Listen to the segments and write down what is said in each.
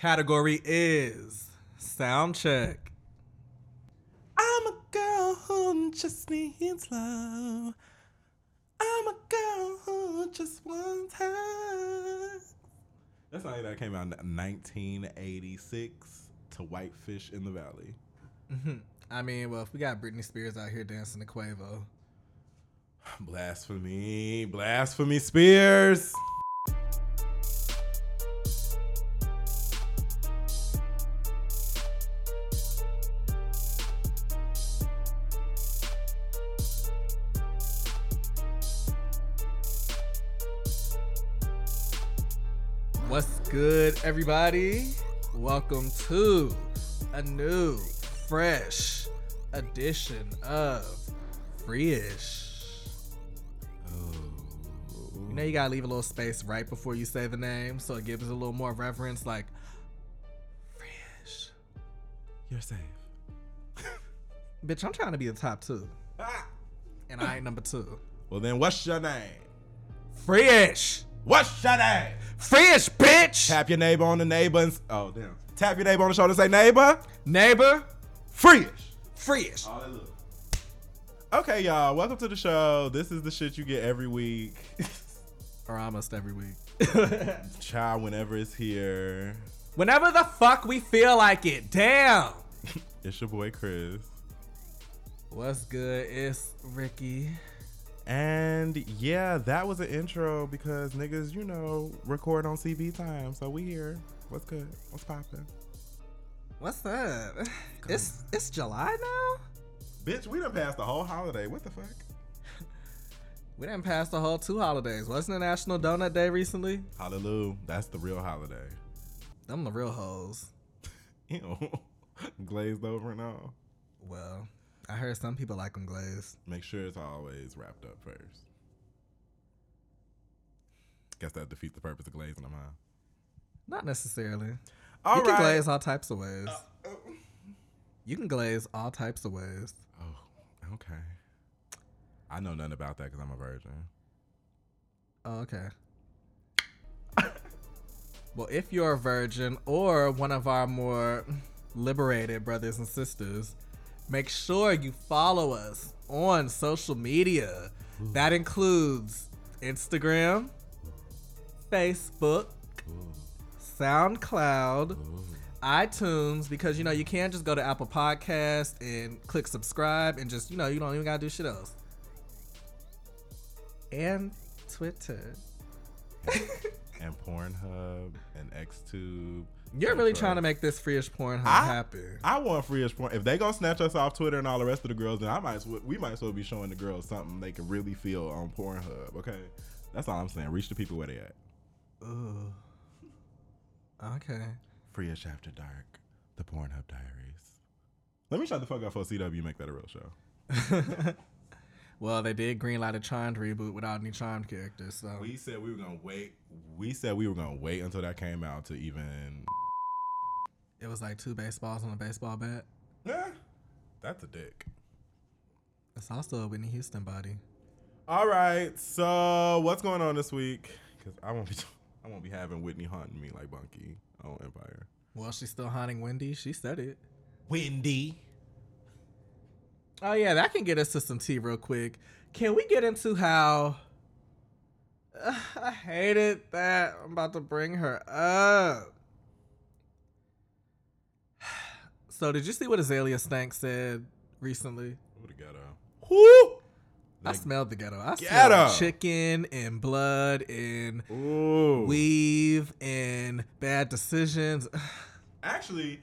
Category is sound check. I'm a girl who just needs love. I'm a girl who just wants her. That song that came out in 1986 to Whitefish in the Valley. Mhm. I mean, well, if we got Britney Spears out here dancing to Quavo, Blasphemy, blasphemy, Spears. What's good, everybody? Welcome to a new, fresh edition of Freeish. You know, you gotta leave a little space right before you say the name so it gives it a little more reverence, like Freeish. You're safe. Bitch, I'm trying to be the top two, ah. and I ain't number two. Well, then, what's your name? Freeish! What's your name? Freeish, bitch! Tap your neighbor on the neighbor. And, oh, damn. Tap your neighbor on the shoulder and say, neighbor, Neighbor, freeish. Freeish. Hallelujah. Okay, y'all. Welcome to the show. This is the shit you get every week. Or almost every week. Child, whenever it's here. Whenever the fuck we feel like it. Damn. It's your boy Chris. What's good? It's Ricky. And yeah, that was an intro because niggas, you know, record on CB time. So we here. What's good? What's poppin'? What's up? It's it's July now. Bitch, we done passed the whole holiday. What the fuck? We didn't pass the whole two holidays. Wasn't it National Donut Day recently? Hallelujah. That's the real holiday. Them the real hoes. Ew. Glazed over and all. Well, I heard some people like them glazed. Make sure it's always wrapped up first. Guess that defeats the purpose of glazing them, huh? Not necessarily. All you can glaze all types of ways. You can glaze all types of ways. Oh, okay. I know nothing about that because I'm a virgin. Oh, okay. well, if you're a virgin or one of our more liberated brothers and sisters, make sure you follow us on social media. That includes Instagram, Facebook, SoundCloud, iTunes, because you know you can't just go to Apple Podcast and click subscribe and just you know you don't even gotta do shit else. And Twitter. and Pornhub and XTube. You're really trying to make this freeish porn I- happen. I want free-ish porn. If they gonna snatch us off Twitter and all the rest of the girls, then I might as well, we might as well be showing the girls something they can really feel on Pornhub. Okay, that's all I'm saying. Reach the people where they at. Ooh. Okay. Free-ish after dark, the Pornhub Diaries. Let me shut the fuck up for CW. Make that a real show. well, they did greenlight a Charmed reboot without any Charmed characters, so We said we were gonna wait. We said we were gonna wait until that came out to even. It was like two baseballs on a baseball bat. Yeah, that's a dick. It's also a Whitney Houston body. All right, so what's going on this week? Because I won't be, I won't be having Whitney haunting me like Bunkie on Empire. Well, she's still haunting Wendy. She said it. Wendy. Oh yeah, that can get us to some tea real quick. Can we get into how I hated that I'm about to bring her up? So did you see what Azealia Stank said recently? What a ghetto. Whoo! I smelled the ghetto. I Ghetto. smelled chicken and blood and Ooh. weave and bad decisions. Actually,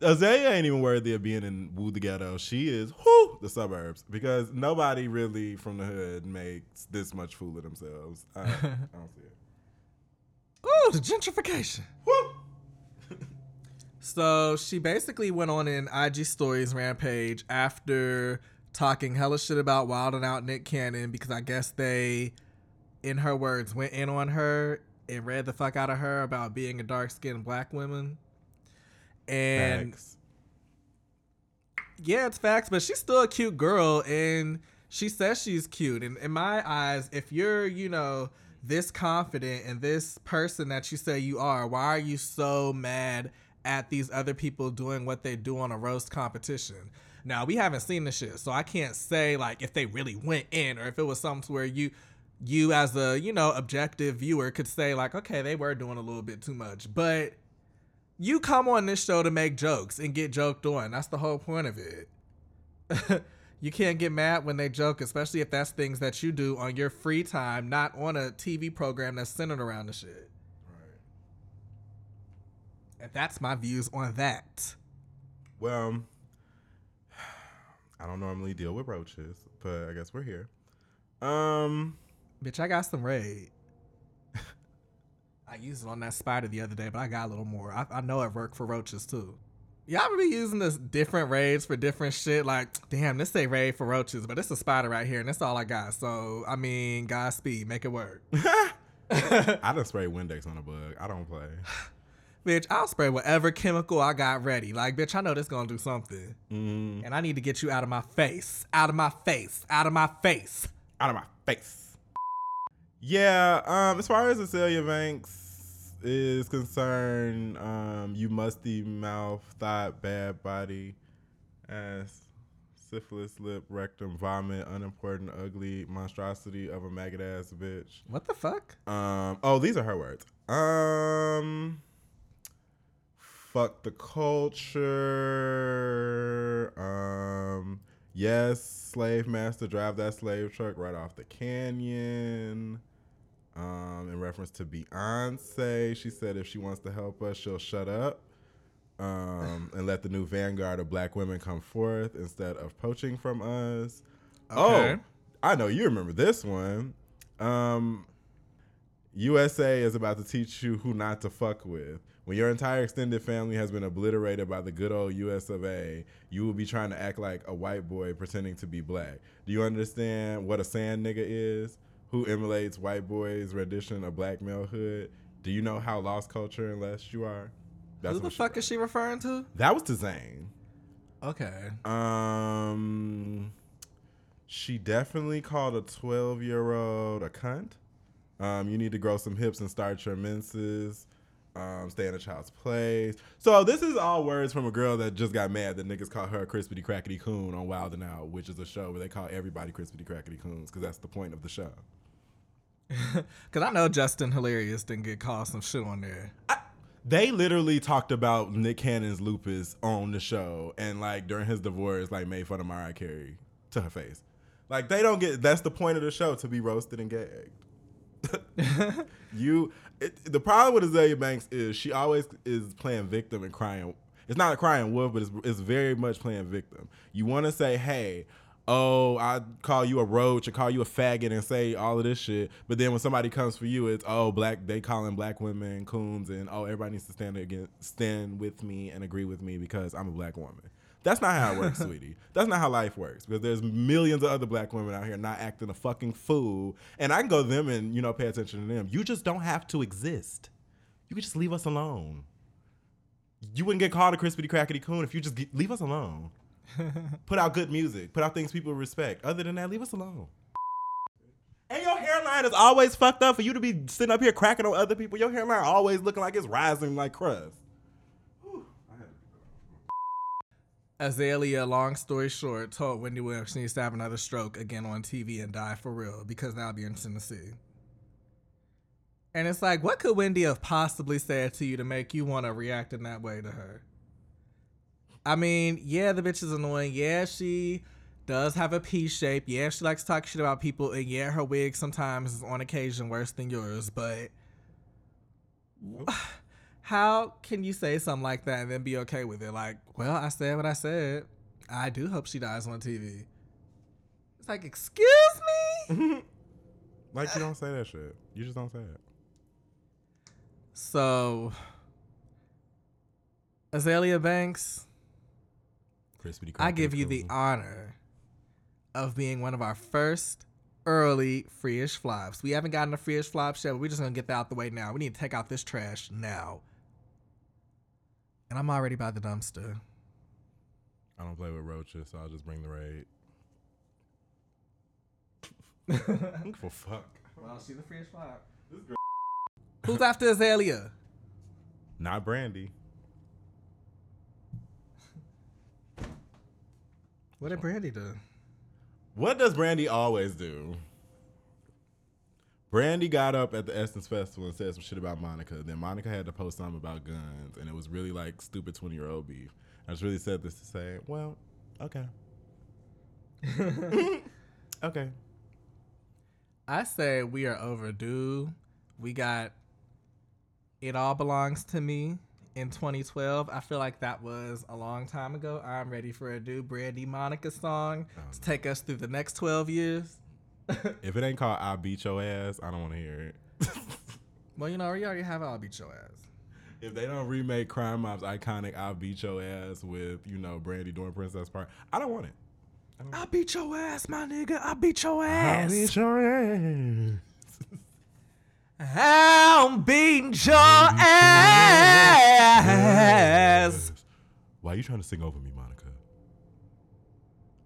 Azealia ain't even worthy of being in Woo the Ghetto. She is whoo the suburbs because nobody really from the hood makes this much fool of themselves. I, I don't see it. Ooh, the gentrification. Woo! So she basically went on an IG stories rampage after talking hella shit about Wild and Out Nick Cannon because I guess they, in her words, went in on her and read the fuck out of her about being a dark skinned black woman. And Facts. yeah, it's facts, but she's still a cute girl and she says she's cute. And in my eyes, if you're, you know, this confident and this person that you say you are, why are you so mad at these other people doing what they do on a roast competition? Now we haven't seen the shit, so I can't say like if they really went in or if it was something where you you as a you know objective viewer could say like okay they were doing a little bit too much but you come on this show to make jokes and get joked on that's the whole point of it you can't get mad when they joke especially if that's things that you do on your free time not on a tv program that's centered around the shit. And that's my views on that Well, I don't normally deal with roaches, but I guess we're here. Um, bitch i got some raid i used it on that spider the other day but i got a little more i, I know it worked for roaches too Y'all be using this different raids for different shit. Like, damn, this say raid for roaches, but it's a spider right here, and that's all I got. So, I mean, Godspeed, make it work. I done spray Windex on a bug. I don't play. Bitch, I'll spray whatever chemical I got ready. Like, bitch, I know this gonna do something. Mm, And I need to get you out of my face. Out of my face. Out of my face. out of my face. Yeah. Um. As far as Cecilia Banks is concerned, um, you musty mouth, thought, bad body, ass, syphilis, lip, rectum, vomit, unimportant, ugly monstrosity of a maggot ass bitch. What the fuck? Um. Oh, these are her words. Um. Fuck the culture. Um. Yes, slave master, drive that slave truck right off the canyon. Um, in reference to Beyonce, she said if she wants to help us, she'll shut up. Um, and let the new vanguard of black women come forth instead of poaching from us. Okay. Oh, I know you remember this one. Um, USA is about to teach you who not to fuck with. When your entire extended family has been obliterated by the good old US of A, you will be trying to act like a white boy pretending to be black. Do you understand what a sand nigga is? Who emulates white boys' rendition of black malehood? Do you know how lost culture and less you are? Who the fuck wrote. is she referring to? That was to Zane. Okay. Um, she definitely called a 12 year old a cunt. Um, you need to grow some hips and start your menses. Um, stay in a child's place. So this is all words from a girl that just got mad that niggas called her a crispity crackety coon on Wild and Out, which is a show where they call everybody crispity crackety coons because that's the point of the show. Because I know Justin Hilarious didn't get called some shit on there. They literally talked about Nick Cannon's lupus on the show, and like during his divorce, like made fun of Mariah Carey to her face. Like they don't get. That's the point of the show to be roasted and gagged. you, it, the problem with Azealia Banks is she always is playing victim and crying. It's not a crying wolf, but it's, it's very much playing victim. You want to say, hey. Oh, I call you a roach, I call you a faggot, and say all of this shit. But then when somebody comes for you, it's oh black. They calling black women coons, and oh everybody needs to stand against, stand with me and agree with me because I'm a black woman. That's not how it works, sweetie. That's not how life works. Because there's millions of other black women out here not acting a fucking fool, and I can go to them and you know pay attention to them. You just don't have to exist. You can just leave us alone. You wouldn't get called a crispity crackety coon if you just get, leave us alone. put out good music. Put out things people respect. Other than that, leave us alone. And your hairline is always fucked up for you to be sitting up here cracking on other people. Your hairline always looking like it's rising like crust. Azealia, long story short, told Wendy Williams she needs to have another stroke again on TV and die for real because that'll be interesting to see. And it's like, what could Wendy have possibly said to you to make you want to react in that way to her? I mean, yeah, the bitch is annoying. Yeah, she does have a P shape. Yeah, she likes to talk shit about people. And yeah, her wig sometimes is on occasion worse than yours. But how can you say something like that and then be okay with it? Like, well, I said what I said. I do hope she dies on TV. It's like, excuse me? like you don't say that shit. You just don't say it. So, Azealia Banks, Crispity. I give you the honor of being one of our first early freeish flops. We haven't gotten a freeish flop yet, but we're just gonna get that out the way now. We need to take out this trash now. And I'm already by the dumpster. I don't play with roaches, so I'll just bring the raid. for fuck. Well, see the freeish flop. Who's after Azealia? Not Brandy. What did Brandy do? What does Brandy always do? Brandy got up at the Essence Festival and said some shit about Monica. Then Monica had to post something about guns, and it was really like stupid twenty year old beef. I just really said this to say, well, okay, okay. I say we are overdue. We got It All Belongs to Me in 2012. I feel like that was a long time ago. I'm ready for a new Brandy Monica song oh, to take us through the next 12 years. If it ain't called "I Beat Your Ass," I don't want to hear it. Well, you know, we already have I'll Beat Your Ass. if they don't remake Crime Mob's iconic "I Beat Your Ass" with you know Brandy doing Princess Part, I don't want it. I beat your ass, my nigga. I beat your ass. I beat your ass. I'm beating your ass. Why are you trying to sing over me, Monica?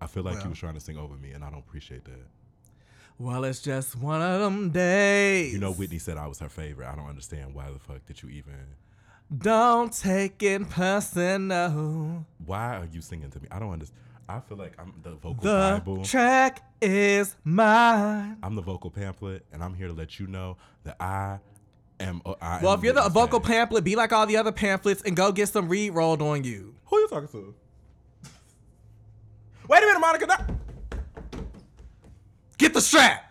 I feel like Well. you was trying to sing over me, and I don't appreciate that. Well, it's just one of them days. You know, Whitney said I was her favorite. I don't understand why the fuck did you even. Don't take it personal. Why are you singing to me? I don't understand. I feel like I'm the vocal The Bible. track is mine. I'm the vocal pamphlet, and I'm here to let you know that I am. Uh, I Well, am if you're the vocal fan. pamphlet, be like all the other pamphlets and go get some read rolled on you. who are you talking to? Wait a minute, Monica. No. Get the strap.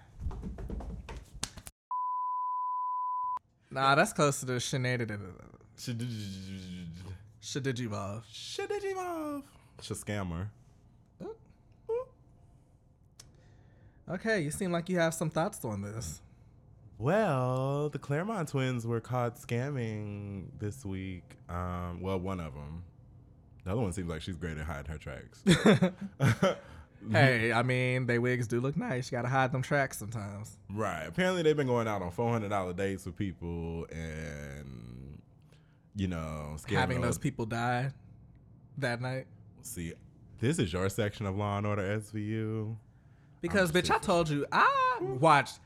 Nah, that's closer to Sinead. Shadijival. Shadijimov. Scammer. Okay, you seem like you have some thoughts on this. Well, the Clermont twins were caught scamming this week. Um, well, one of them. The other one seems like she's great at hiding her tracks. Hey, I mean, they wigs do look nice. You gotta hide them tracks sometimes. right. Apparently, they've been going out on four hundred dollar dates with people, and you know, Having those people die that night. See, this is your section of Law and Order SVU. Because, bitch, I told you, I watched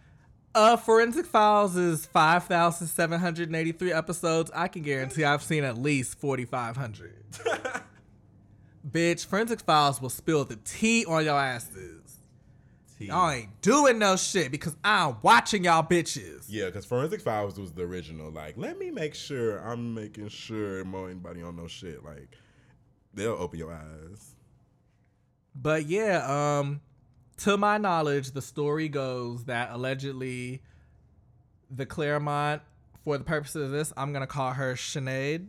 uh, Forensic Files' is 5,783 episodes. I can guarantee I've seen at least 4,500. bitch, Forensic Files will spill the tea on your asses. Y'all ain't doing no shit because I'm watching y'all bitches. Yeah, because Forensic Files was the original. Like, let me make sure I'm making sure more anybody on no shit. Like, they'll open your eyes. But yeah, um, to my knowledge, the story goes that allegedly the Clermont, for the purposes of this, I'm gonna call her Sinead.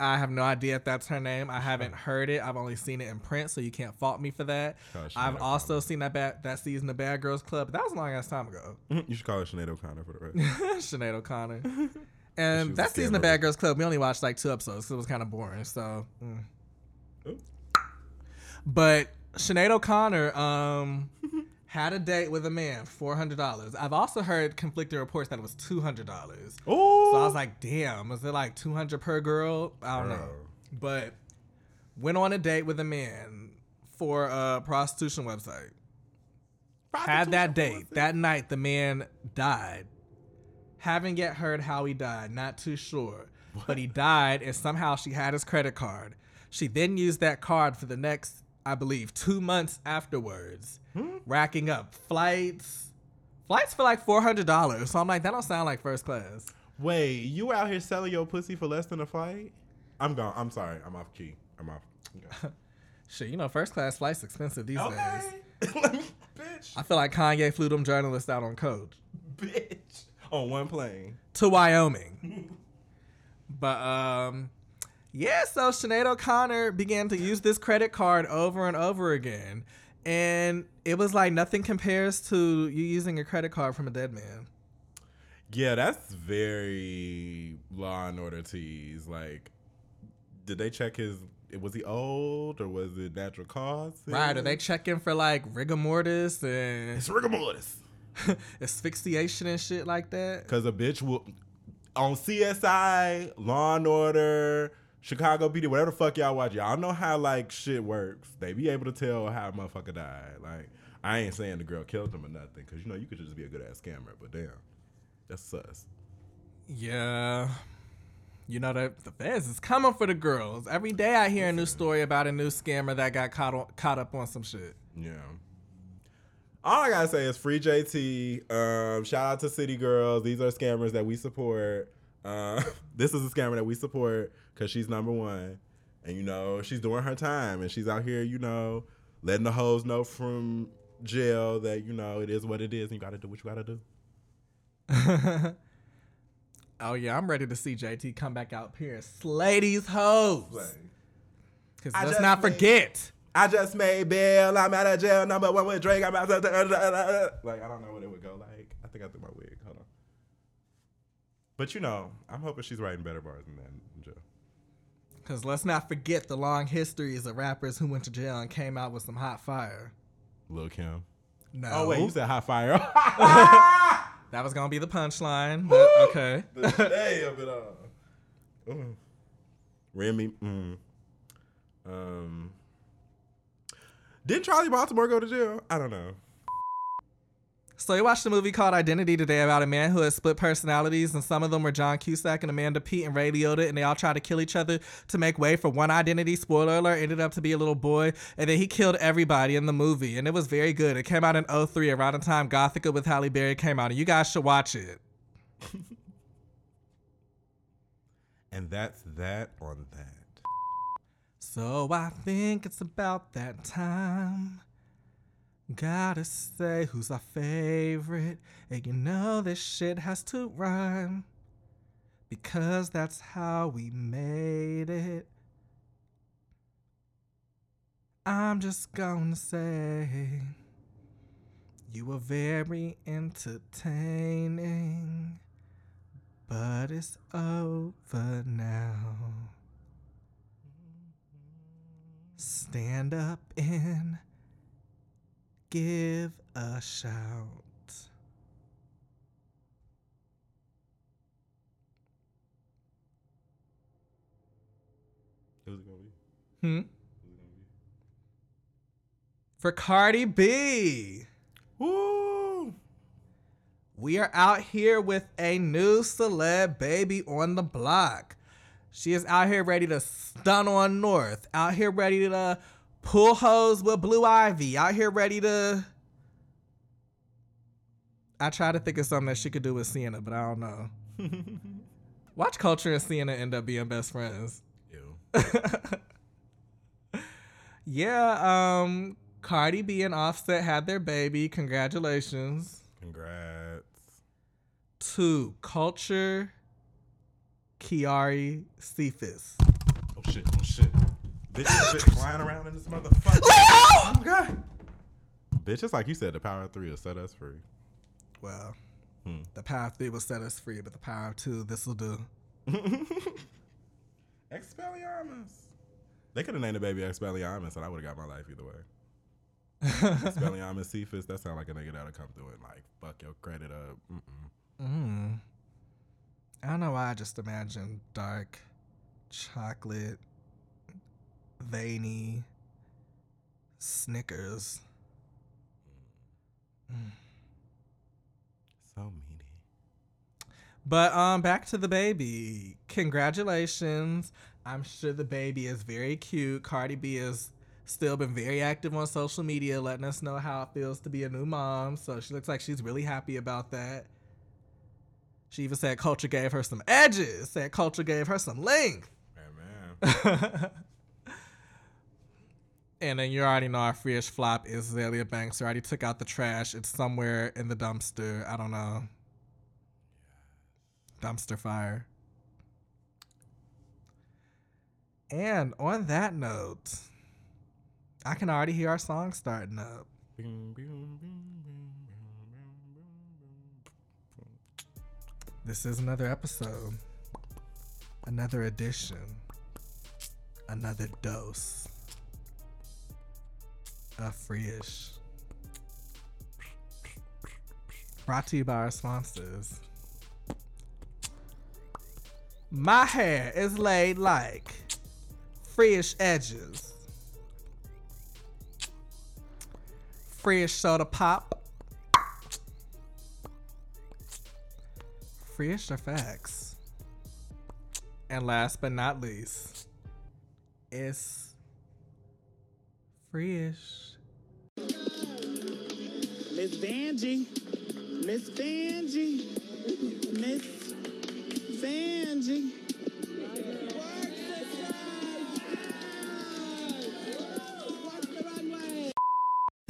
I have no idea if that's her name. I haven't heard it. I've only seen it in print, so you can't fault me for that. Call her Sinead I've O'Connor. also seen that bad, that season of Bad Girls Club. That was a long ass time ago. you should call her Sinead O'Connor for the rest. Sinead O'Connor. And that season of. Bad Girls Club, we only watched like two episodes, so it was kind of boring. So, mm. But Sinead O'Connor um, had a date with a man, four hundred dollars. I've also heard conflicting reports that it was two hundred dollars. Oh, So I was like, damn, is it like two hundred per girl? I don't know. But went on a date with a man for a prostitution website. Had that date. That night, the man died. Haven't yet heard how he died. Not too sure. But he died, and somehow she had his credit card. She then used that card for the next, I believe, two months afterwards, racking up flights. Flights for like four hundred dollars. So I'm like, that don't sound like first class. Wait, you out here selling your pussy for less than a flight? I'm gone. I'm sorry. I'm off key. I'm off. Shit, you know, first class flights expensive these days. okay. Let me, bitch. I feel like Kanye flew them journalists out on coach Bitch. On one plane. to Wyoming. but um yeah, so Sinead O'Connor began to use this credit card over and over again. And it was like nothing compares to you using a credit card from a dead man. Yeah, that's very Law and Order tease. Like, did they check his? Was he old or was it natural causes? Right. Are they checking for like rigor mortis and It's rigor mortis. asphyxiation and shit like that? Cause a bitch will on CSI, Law and Order, Chicago PD, whatever the fuck y'all watch. Y'all know how like shit works. They be able to tell how a motherfucker died. Like I ain't saying the girl killed him or nothing, cause you know you could just be a good ass scammer. But damn, That's sus. Yeah. You know that the feds is coming for the girls. Every day I hear a new story about a new scammer that got caught on, caught up on some shit. Yeah. All I gotta say is free JT. Um, shout out to City Girls. These are scammers that we support. Uh, this is a scammer that we support because she's number one, and you know she's doing her time, and she's out here, you know, letting the hoes know from jail that you know it is what it is, and you gotta do what you gotta do. oh yeah, I'm ready to see JT come back out here and slay these hoes. Because I let's just not made- forget. I just made bail. I'm out of jail. Number one with Drake. I'm out. Of, like I don't know what it would go like. I think I threw my wig. Hold on. But you know, I'm hoping she's writing better bars than that. Because let's not forget the long histories of rappers who went to jail and came out with some hot fire. Lil Kim. No. Oh wait, you said hot fire. that was going to be the punchline. But okay. the day of it all. Mm. Remy. Mm. Um. Didn't Charli Baltimore go to jail? I don't know. So you watched a movie called Identity today about a man who has split personalities, and some of them were John Cusack and Amanda Peet and Ray Liotta, and they all tried to kill each other to make way for one identity. Spoiler alert, ended up to be a little boy, and then he killed everybody in the movie, and it was very good. It came out in 03, around the time Gothika with Halle Berry came out, and you guys should watch it. And that's that on that. So I think it's about that time. Gotta say who's our favorite. And you know this shit has to rhyme. Because that's how we made it. I'm just gonna say you were very entertaining. But it's over now. Stand up and give a shout. Who's it gonna be? Hmm? Who's it gonna be? For Cardi B. Woo! We are out here with a new celeb baby on the block. She is out here ready to stun on North. Out here ready to pull hoes with Blue Ivy. Out here ready to. I try to think of something that she could do with Sienna, but I don't know. Watch Kulture and Sienna end up being best friends. Ew. yeah, um, Cardi B and Offset had their baby. Congratulations. Congrats. to Kulture, Kiari, Cephus. Oh shit, oh shit. Bitches been flying around in this motherfucker. Oh my god. Bitch, it's like you said, the power of three will set us free. Well, Hmm. the power of three will set us free, but the power of two, this will do. Expelliarmus. They could have named the baby Expelliarmus, and I would have got my life either way. Expelliarmus Cephus, that sound like a nigga that'll come through and like fuck your credit up. Mm-mm. mm. I don't know why I just imagine dark, chocolate, veiny Snickers. So meaty. But um, back to the baby. Congratulations. I'm sure the baby is very cute. Cardi B has still been very active on social media, letting us know how it feels to be a new mom. So she looks like she's really happy about that. She even said Kulture gave her some edges. Said Kulture gave her some length. Man. and then you already know our freeish flop is Zelia Banks. We already took out the trash. It's somewhere in the dumpster. I don't know. Dumpster fire. And on that note, I can already hear our song starting up. This is another episode, another edition, another dose of Freeish. Brought to you by our sponsors. My hair is laid like Freeish edges. Freeish soda pop. Freeish or facts? And last but not least, it's Miss Vanjie. Miss Vanjie. Miss Vanjie.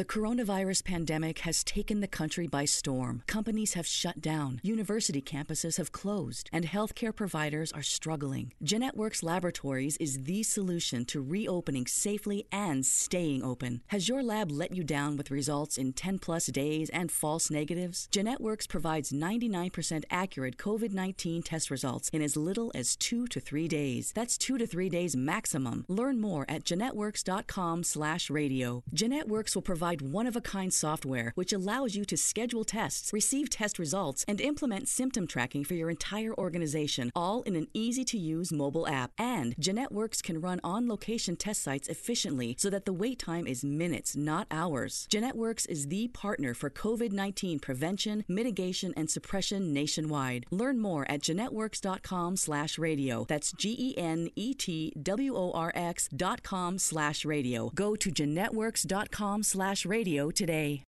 The coronavirus pandemic has taken the country by storm. Companies have shut down, university campuses have closed, and healthcare providers are struggling. GenetWorx Laboratories is the solution to reopening safely and staying open. Has your lab let you down with results in 10 plus days and false negatives? GenetWorx provides 99% accurate COVID 19 test results in as little as two to three days. That's two to three days maximum. Learn more at genetworx.com/slash radio. GenetWorx will provide one of a kind software which allows you to schedule tests, receive test results, and implement symptom tracking for your entire organization, all in an easy to use mobile app. And GenetWorx can run on location test sites efficiently so that the wait time is minutes, not hours. GenetWorx is the partner for COVID 19 prevention, mitigation, and suppression nationwide. Learn more at genetworx.com slash radio. That's G E N E T W O R X dot com slash radio. Go to genetworx.com slash radio today.